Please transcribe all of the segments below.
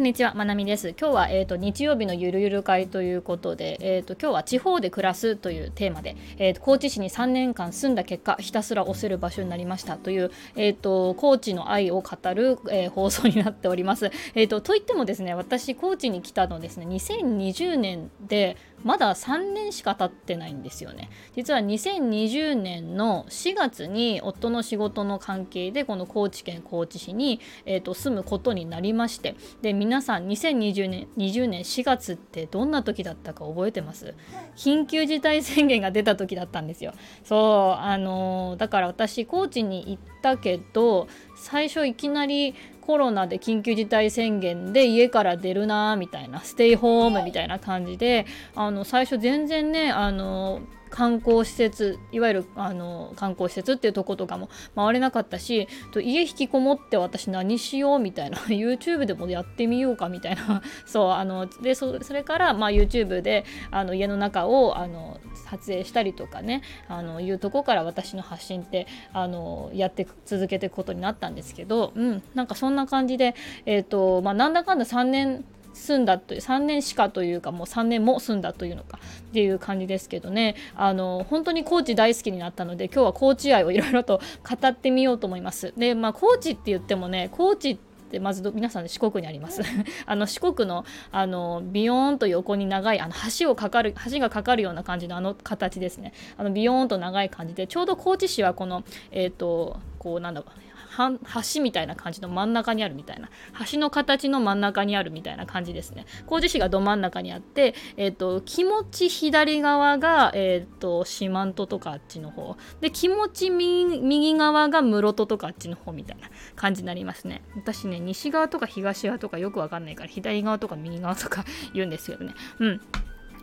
んにちは、まなみです。今日は、えーと、日曜日のゆるゆる会ということで、えーと、今日は地方で暮らすというテーマで、えーと、高知市に3年間住んだ結果、ひたすら押せる場所になりましたという、えー、と高知の愛を語る、えー、放送になっております。えー、とといってもですね、私、高知に来たのですね、2020年で、まだ3年しか経ってないんですよね。実は2020年の4月に夫の仕事の関係でこの高知県高知市に、えーと、住むことになりましてで皆さん2020年20年4月ってどんな時だったか覚えてます？緊急事態宣言が出た時だったんですよ。そうあのー、だから私高知に行ったけど最初いきなりコロナで緊急事態宣言で家から出るなみたいなステイホームみたいな感じであの最初全然ねあの観光施設いわゆるあの観光施設っていうとことかも回れなかったしと家引きこもって私何しようみたいな YouTube でもやってみようかみたいな。そうあのでそれから、まあ、YouTube であの家の中をあの撮影したりとかねあのいうとこから私の発信ってあのやって続けていくことになったんですけど、うん、なんかそんな感じで、えーとまあ、なんだかんだ3年住んだという3年しかというかもう3年も住んだというのかっていう感じですけどね。あの本当に高知大好きになったので今日は高知愛をいろいろと語ってみようと思います。でまあ高知って言ってもね高知ってまず皆さんで四国にあります。あの四国のあのビヨーンと横に長いあの橋をかかる橋がかかるような感じのあの形ですね。あのビヨーンと長い感じでちょうど高知市はこのえっ、ー、とこうなんだろう橋みたいな感じの真ん中にあるみたいな。橋の形の真ん中にあるみたいな感じですね。高知市がど真ん中にあって、えーと、気持ち左側が、えーと、四万十とかあっちの方。で気持ち右側が室戸とかあっちの方みたいな感じになりますね。私ね西側とか東側とかよくわかんないから左側とか右側とか言うんですけどね。うん。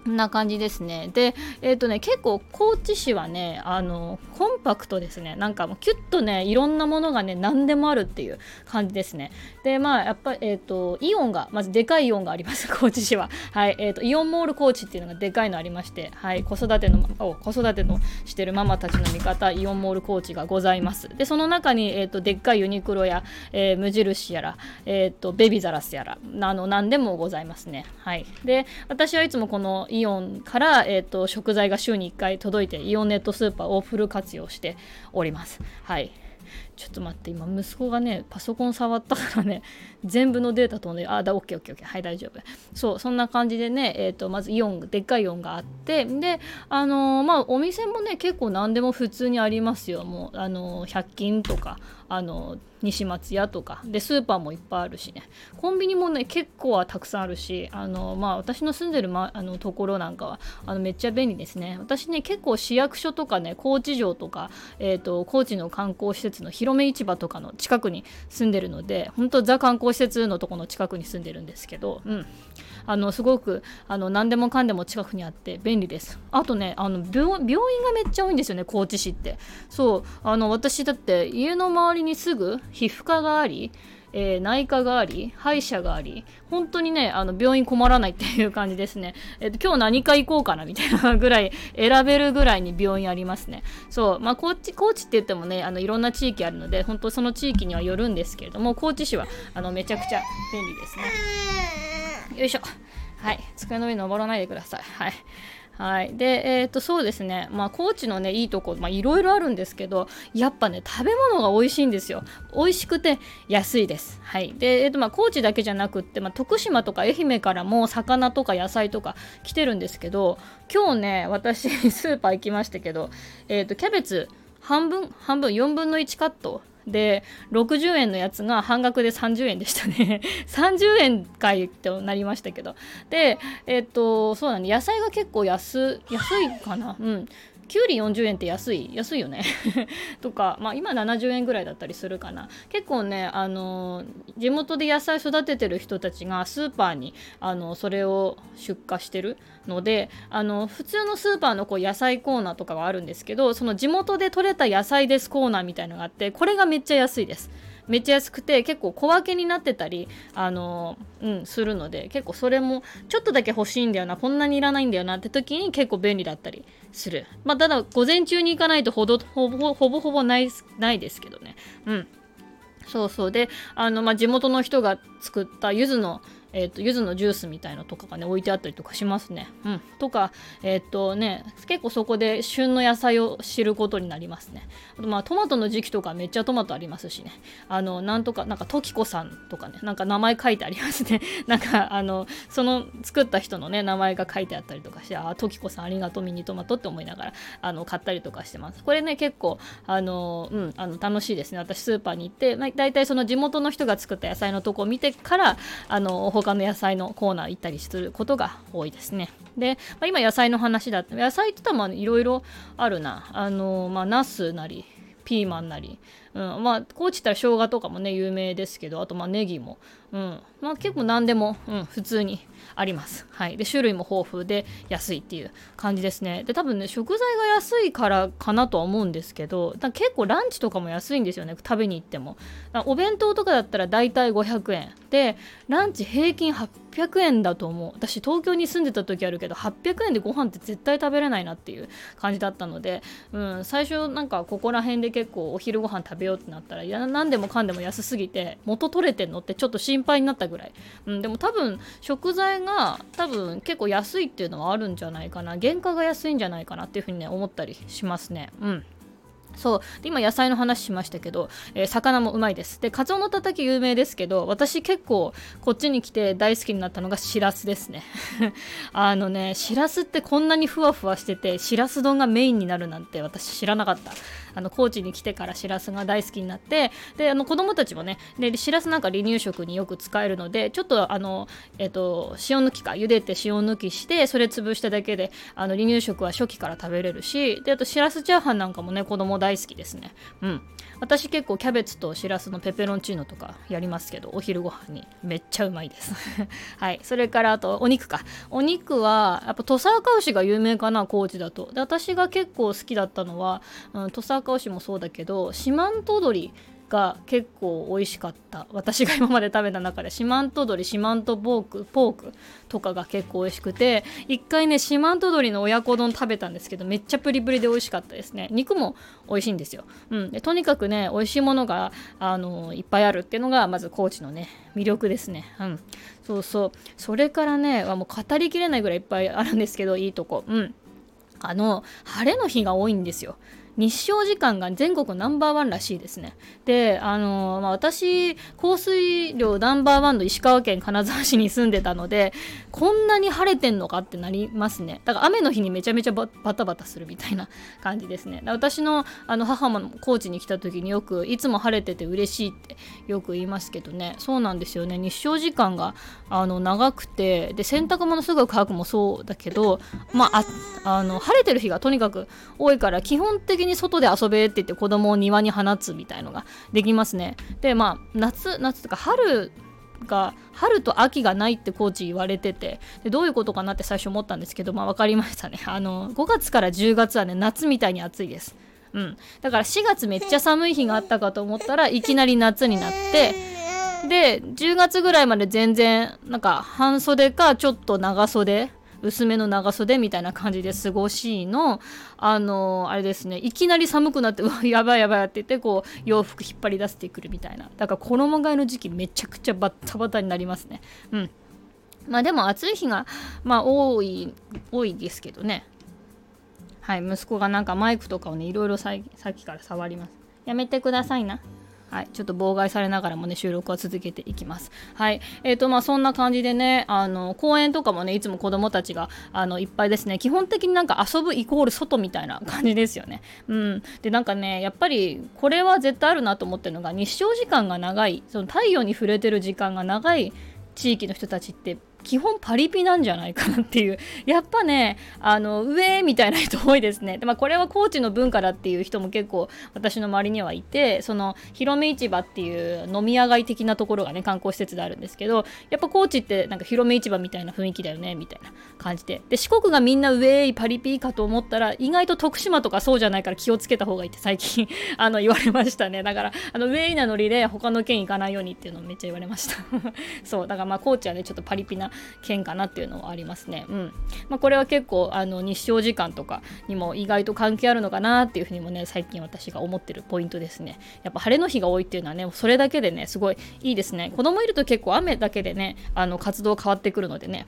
こんな感じですね。で、えっ、ー、とね、結構高知市はね、あの、コンパクトですね。なんかもうキュッとね、いろんなものがね、何でもあるっていう感じですね。で、まあ、やっぱり、えっ、ー、と、イオンが、まずでかいイオンがあります、高知市は。はい、えっ、ー、と、イオンモール高知っていうのがでかいのありまして、はい、子育ての、子育てのしてるママたちの味方、イオンモール高知がございます。で、その中に、えっ、と、でっかいユニクロや、え無印やら、えっ、と、ベビザラスやら、あの、何でもございますね。はい。で、私はいつもこのイオンから、えーと、食材が週に1回届いてイオンネットスーパーをフル活用しております。はいちょっと待って、今、息子がね、パソコン触ったからね、全部のデータ飛んで、あ、だ、オッケーオッケーオッケー、はい、大丈夫。そう、そんな感じでね、えっ、ー、と、まずイオン、でっかいイオンがあって、で、あのー、まあ、お店もね、結構何でも普通にありますよ。もう、あのー、100均とか、あの西松屋とか。でスーパーもいっぱいあるしね。コンビニもね結構はたくさんあるしあの、まあ、私の住んでる、ま、あのところなんかはあのめっちゃ便利ですね。私ね結構市役所とかね高知城とか、えーと、高知の観光施設の広め市場とかの近くに住んでるので本当ザ観光施設のとこの近くに住んでるんですけど、うん、あのすごくあの何でもかんでも近くにあって便利です。あとねあの病院がめっちゃ多いんですよね高知市って。そうあの私だって家の周りにすぐ皮膚科がありえー、内科があり、歯医者があり、本当にね、あの病院困らないっていう感じですね。えっ、ー、と、今日何科行こうかなみたいなぐらい、選べるぐらいに病院ありますね。そう、まあ、高知、高知って言ってもね、あのいろんな地域あるので、本当その地域にはよるんですけれども、高知市はあのめちゃくちゃ便利ですね。よいしょ。はい。机の上に登らないでください。はい。はい。で、えっ、ー、と、そうですね。まあ、高知のね、いいとこ、まあ、いろいろあるんですけど、やっぱね、食べ物が美味しいんですよ。美味しくて安いです。はい。で、えっ、ー、と、まあ、高知だけじゃなくって、まあ、徳島とか愛媛からも魚とか野菜とか来てるんですけど、今日ね、私、スーパー行きましたけど、えっ、ー、と、キャベツ、半分、半分、4分の1カットで60円のやつが半額で30円でしたね。30円かいってなりましたけど。でえっ、とそうだね。野菜が結構安安いかな。うん。きゅうり40円って安い安いよね。とか、まあ、今70円ぐらいだったりするかな。結構ねあの地元で野菜育ててる人たちがスーパーにあのそれを出荷してるのであの普通のスーパーのこう野菜コーナーとかがあるんですけどその地元で採れた野菜ですコーナーみたいのがあってこれがめっちゃ安いです。めっちゃ安くて結構小分けになってたりあのうんするので結構それもちょっとだけ欲しいんだよなこんなにいらないんだよなって時に結構便利だったりする。まあただ午前中に行かないとほどほぼほぼほぼないないですけどね。うん。そうそう。であの、まあ、地元の人が作った柚子のえーと、柚子のジュースみたいのとかがね置いてあったりとかしますね。うん、とか、えっ、ー、とね、結構そこで旬の野菜を知ることになりますね。あとまあトマトの時期とかめっちゃトマトありますしね。あのなんとかなんかトキコさんとかねなんか名前書いてありますね。なんかあのその作った人のね名前が書いてあったりとかしてあトキコさんありがとうミニトマトって思いながらあの買ったりとかしてます。これね結構あの、うん、あの楽しいですね。私スーパーに行って、まあ、大体その地元の人が作った野菜のとこを見てからあの他の野菜のコーナー行ったりすることが多いですね。で、まあ、今野菜の話だった野菜って言ったらいろいろあるな。あのまあ、ナスなりピーマンなり、うん、まあ高知ったら生姜とかもね有名ですけどあとまあネギも、うん。まあ、結構何でも、うん、普通にあります。はい、で種類も豊富で安いっていう感じですね。で多分ね食材が安いからかなとは思うんですけど結構ランチとかも安いんですよね食べに行っても。お弁当とかだったら大体500円。でランチ平均800円だと思う。私東京に住んでた時あるけど800円でご飯って絶対食べれないなっていう感じだったので、うん、最初なんかここら辺で結構お昼ご飯食べようってなったらいや何でもかんでも安すぎて元取れてんのってちょっと心配になったぐらい、うん、でも多分食材が多分結構安いっていうのはあるんじゃないかな。原価が安いんじゃないかなっていうふうにね思ったりしますね。うん。そう。で今野菜の話しましたけど、えー、魚もうまいです。でカツオのたたき有名ですけど私結構こっちに来て大好きになったのがしらすですね。あのねしらすってこんなにふわふわしててしらす丼がメインになるなんて私知らなかった。あの高知に来てからしらすが大好きになってであの子供たちもねでしらすなんか離乳食によく使えるのでちょっとあの、えっと、塩抜きか茹でて塩抜きしてそれ潰しただけであの離乳食は初期から食べれるしであとしらすチャーハンなんかもね子供大好きですね。うん。私結構キャベツとしらすのペペロンチーノとかやりますけどお昼ご飯に。めっちゃうまいです。はい。それからあとお肉か。お肉はやっぱ土佐赤牛が有名かな高知だと。で私が結構好きだったのは、うん、土佐赤牛もそうだけど四万十鶏が結構美味しかった。私が今まで食べた中で四万十鶏四万十ポークポークとかが結構美味しくて一回ね四万十鶏の親子丼食べたんですけどめっちゃプリプリで美味しかったですね。肉も美味しいんですよ、うん、でとにかくね美味しいものがあのいっぱいあるっていうのがまず高知のね魅力ですね。うん。そうそう。それからねもう語りきれないぐらいいっぱいあるんですけどいいとこ。うん。あの晴れの日が多いんですよ。日照時間が全国ナンバーワンらしいですね。で、あのまあ、私、降水量ナンバーワンの石川県金沢市に住んでたので、こんなに晴れてんのかってなりますね。だから雨の日にめちゃめちゃバタバタするみたいな感じですね。私のあの母も高知に来た時によく、いつも晴れてて嬉しいってよく言いますけどね、そうなんですよね。日照時間があの長くて、で、洗濯物すぐ乾くもそうだけど、まあ、あの晴れてる日がとにかく多いから、基本的にに外で遊べって言って子供を庭に放つみたいのができますね。でまあ夏夏とか春が春と秋がないってコーチ言われててでどういうことかなって最初思ったんですけどまあ分かりましたね。あの5月から10月はね夏みたいに暑いです。うん。だから4月めっちゃ寒い日があったかと思ったらいきなり夏になってで10月ぐらいまで全然なんか半袖かちょっと長袖薄めの長袖みたいな感じで過ごしいの。あのあれですねいきなり寒くなってうわ やばいやばいって言ってこう洋服引っ張り出してくるみたいな。だから衣替えの時期めちゃくちゃバッタバタになりますね。うん。まあでも暑い日がまあ多い多いですけどね。はい息子がなんかマイクとかをねいろいろさっきから触ります。やめてくださいな。はい、ちょっと妨害されながらもね収録は続けていきます。はい、えーとまあ、そんな感じでねあの公園とかもねいつも子どもたちがあのいっぱいですね。基本的になんか遊ぶイコール外みたいな感じですよね。うん、でなんかねやっぱりこれは絶対あるなと思ってるのが日照時間が長い。その太陽に触れてる時間が長い地域の人たちって基本パリピなんじゃないかなっていう。やっぱねあの上みたいな人多いですね。で、まあ、これは高知の文化だっていう人も結構私の周りにはいてその広め市場っていう飲み屋街的なところがね観光施設であるんですけどやっぱ高知ってなんか広め市場みたいな雰囲気だよねみたいな感じで。で四国がみんな上パリピかと思ったら意外と徳島とかそうじゃないから気をつけた方がいいって最近 あの言われましたね。だからあのウェイなノリで他の県行かないようにっていうのをめっちゃ言われました。そうだからまあ高知はねちょっとパリピな件かなっていうのはありますね。うんまあ、これは結構あの日照時間とかにも意外と関係あるのかなっていうふうにもね最近私が思ってるポイントですね。やっぱ晴れの日が多いっていうのはねそれだけでねすごいいいですね。子供いると結構雨だけでねあの活動変わってくるのでね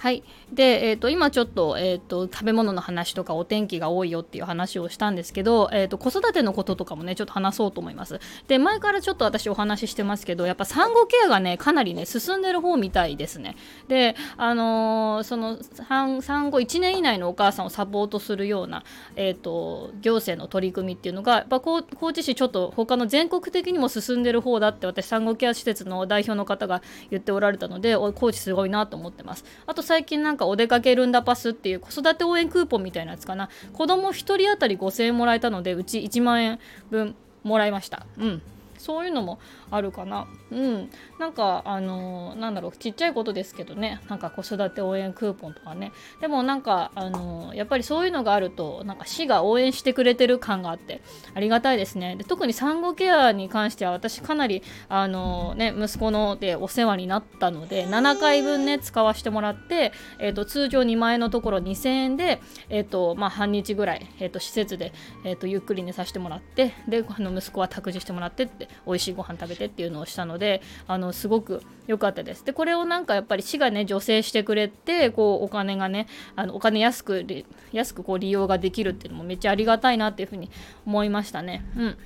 はい。で、えー、と今ちょっと,、えーと、食べ物の話とかお天気が多いよっていう話をしたんですけど、えーと、子育てのこととかもねちょっと話そうと思います。で前からちょっと私お話ししてますけどやっぱ産後ケアがねかなりね進んでる方みたいですね。であのー、その産後1年以内のお母さんをサポートするような、えーと、行政の取り組みっていうのがやっぱ高知市ちょっと他の全国的にも進んでる方だって私産後ケア施設の代表の方が言っておられたので高知すごいなと思ってます。あと最近なんかお出かけるんだパスっていう子育て応援クーポンみたいなやつかな。子供1人当たり5000円もらえたのでうち1万円分もらいました。うん。そういうのもあるかな。うん。なんかあの、なんだろうちっちゃいことですけどね。なんか子育て応援クーポンとかね。でもなんかあの、やっぱりそういうのがあるとなんか市が応援してくれてる感があってありがたいですね。で特に産後ケアに関しては私かなりあの、ね息子のでお世話になったので7回分ね使わせてもらって、えーと、通常2万円のところ2000円で、えーとまあ、半日ぐらい、えーと、施設で、えー、とゆっくり寝させてもらってであの息子は託児してもらってって美味しいご飯食べてっていうのをしたのであのすごく良かったです。でこれをなんかやっぱり市がね助成してくれてこうお金がねあのお金安く安くこう利用ができるっていうのもめっちゃありがたいなっていうふうに思いましたね。うん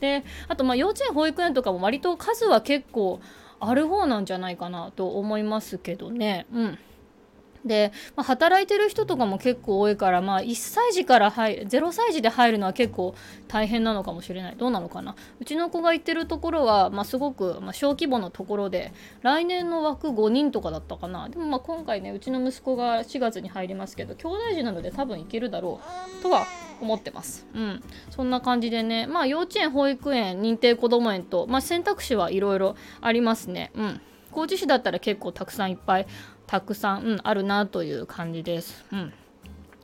であとまあ幼稚園保育園とかも割と数は結構ある方なんじゃないかなと思いますけどね。うんで、まあ、働いてる人とかも結構多いから、まあ、1歳児から入る0歳児で入るのは結構大変なのかもしれない。どうなのかな？うちの子が行ってるところは、まあ、すごく、まあ、小規模のところで来年の枠5人とかだったかな。でもまあ今回ねうちの息子が4月に入りますけど兄弟児なので多分行けるだろうとは思ってます。うん、そんな感じでね、まあ、幼稚園保育園認定こども園と、まあ、選択肢はいろいろありますね。うん。高知市だったら結構たくさんいっぱいたくさん、うん、あるなという感じです。うん。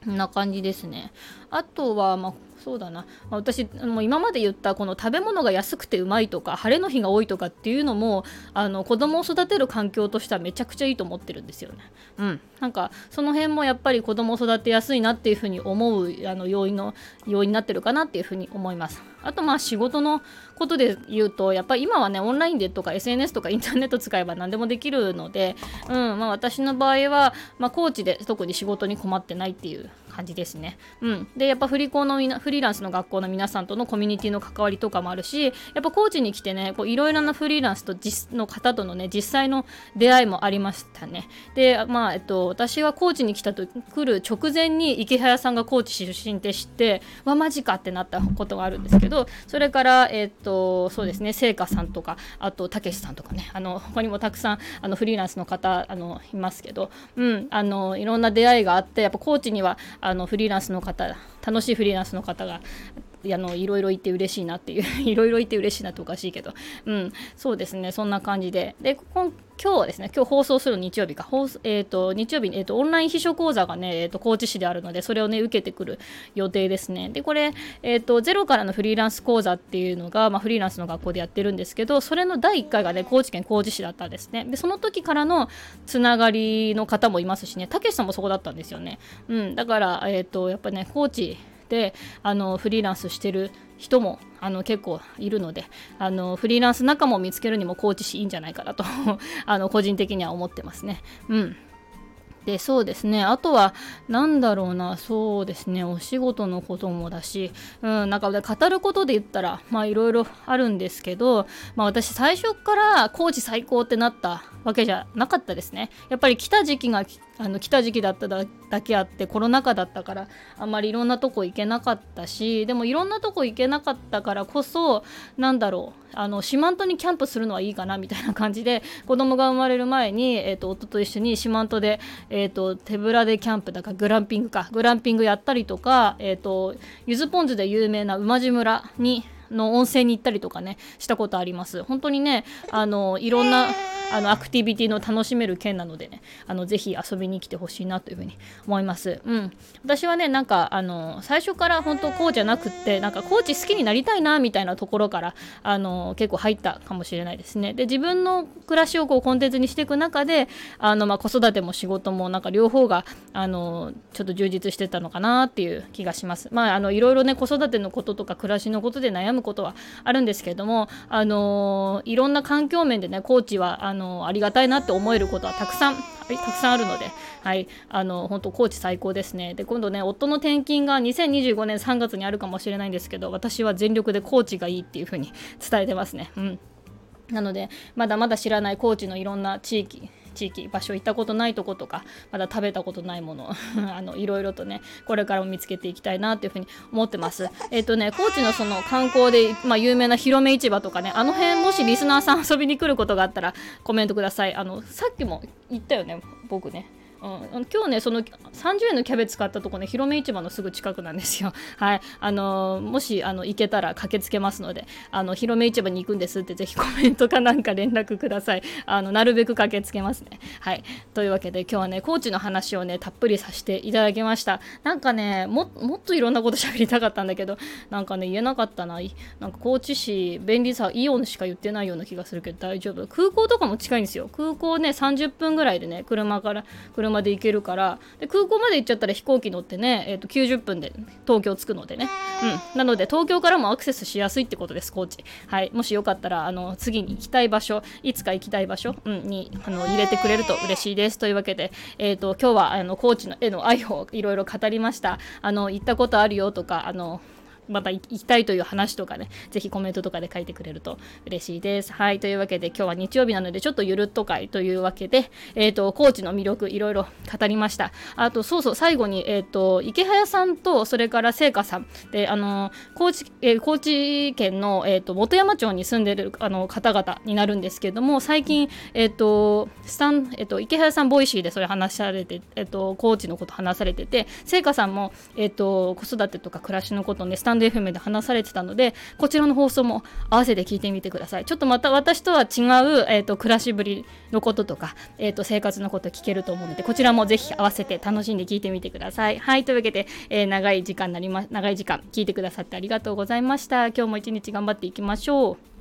こんな感じですね。あとは、まあ、そうだな、まあ、私もう今まで言ったこの食べ物が安くてうまいとか晴れの日が多いとかっていうのもあの子供を育てる環境としてはめちゃくちゃいいと思ってるんですよね。うん、なんかその辺もやっぱり子供を育てやすいなっていうふうに思うあの要因の要因になってるかなっていうふうに思います。あとまあ仕事のことで言うとやっぱり今はねオンラインでとか SNS とかインターネット使えば何でもできるので、うんまあ、私の場合は、まあ、コーチで特に仕事に困ってないっていう感じですね。うん、でやっぱフリコのフリーランスの学校の皆さんとのコミュニティの関わりとかもあるしやっぱコーチに来てねいろいろなフリーランスと実の方とのね実際の出会いもありましたね。でまあえっと私はコーチに来たと来る直前に池早さんがコーチ出身って知ってわマジかってなったことがあるんですけどそれからえっとそうですね聖華さんとかあとたけしさんとかねあの他にもたくさんあのフリーランスの方あのいますけど、うん、あのいろんな出会いがあってやっぱコーチにはああのフリーランスの方楽しいフリーランスの方があのいろいろ言って嬉しいなっていう いろいろ言って嬉しいなっておかしいけど、うん、そうですね。そんな感じで。で今日はですね今日放送する日曜日か。放送えーと、日曜日、えーと、オンライン秘書講座がね、えーと、高知市であるのでそれをね受けてくる予定ですね。でこれ、えー、とゼロからのフリーランス講座っていうのが、まあ、フリーランスの学校でやってるんですけどそれの第1回がね高知県高知市だったんですね。でその時からのつながりの方もいますしね。たけしさんもそこだったんですよね、うん、だから、えー、とやっぱね高知であのフリーランスしてる人もあの結構いるのであのフリーランス仲間を見つけるにもコーチしいいんじゃないかなと あの個人的には思ってますね。うん。でそうですね。あとは何だろうな。そうですね。お仕事のこともだし、うん、なんか語ることで言ったらまあいろいろあるんですけど、まあ、私最初からコーチ最高ってなったわけじゃなかったですね。やっぱり来た時期があの来た時期だっただけあってコロナ禍だったからあんまりいろんなとこ行けなかったしでもいろんなとこ行けなかったからこそなんだろうあの四万十にキャンプするのはいいかなみたいな感じで 子供が生まれる前に、えーと、夫と一緒に四万十で、えーと、手ぶらでキャンプだからグランピングかグランピングやったりとか、えーと、ゆずポン酢で有名な馬路村にの温泉に行ったりとかねしたことあります本当にねあのいろんなあのアクティビティの楽しめる県なのでねあのぜひ遊びに来てほしいなというふうに思います。うん、私はねなんかあの最初から本当こうじゃなくってなんかコーチ好きになりたいなみたいなところからあの結構入ったかもしれないですね。で自分の暮らしをこうコンテンツにしていく中であの、まあ、子育ても仕事もなんか両方があのちょっと充実してたのかなっていう気がします。まああのいろいろね子育てのこととか暮らしのことで悩むことはあるんですけれどもあのいろんな環境面でねコーチはあのありがたいなって思えることはたくさん、たくさんあるので、はい、あの本当コーチ最高ですね。で今度ね夫の転勤が2025年3月にあるかもしれないんですけど私は全力でコーチがいいっていう風に伝えてますね。うんなのでまだまだ知らない高知のいろんな地域地域場所行ったことないとことかまだ食べたことないもの あのいろいろとねこれからも見つけていきたいなというふうに思ってます。えっ、ー、とね高知のその観光で、まあ、有名な広め市場とかねあの辺もしリスナーさん遊びに来ることがあったらコメントください。あのさっきも言ったよね僕ね。うん、今日ねその30円のキャベツ買ったとこね広め市場のすぐ近くなんですよ。はい。あのもしあの行けたら駆けつけますのであの広め市場に行くんですってぜひコメントかなんか連絡ください。あのなるべく駆けつけますね。はい。というわけで今日はね高知の話をねたっぷりさせていただきました。なんかねももっといろんなこと喋りたかったんだけどなんかね言えなかったな。なんか高知市便利さイオンしか言ってないような気がするけど大丈夫？空港とかも近いんですよ。空港ね30分ぐらいでね車から車車で行けるからで空港まで行っちゃったら飛行機乗ってね、えー、と90分で東京着くのでね、うん、なので東京からもアクセスしやすいってことです高知。はい。もしよかったらあの次に行きたい場所いつか行きたい場所、うん、にあの入れてくれると嬉しいです。というわけで、えーと、今日はあの高知の絵の愛をいろいろ語りました。あの行ったことあるよとかあのまた行きたいという話とかね、ぜひコメントとかで書いてくれると嬉しいです。はい、というわけで今日は日曜日なのでちょっとゆるっと会というわけで、えっ、ー、と、高知の魅力いろいろ語りました。あと、そうそう、最後に、えっ、ー、と、池早さんと、それから聖華さん、で、あの、高知、えー、高知県の、えっ、と、本山町に住んでるあの方々になるんですけども、最近、えっ、と、スタン、えっ、と、イケハヤさん Voicy でそれ話されて、えっ、と、高知のこと話されてて、聖華さんも、えっ、と、子育てとか暮らしのことね、 stand.fm で話されてたのでこちらの放送も合わせて聞いてみてください。ちょっとまた私とは違う、えーと、暮らしぶりのこととか、えーと、生活のこと聞けると思うのでこちらもぜひ合わせて楽しんで聞いてみてください。はいというわけで、えー、長い時間なりま長い時間聞いてくださってありがとうございました。今日も一日頑張っていきましょう。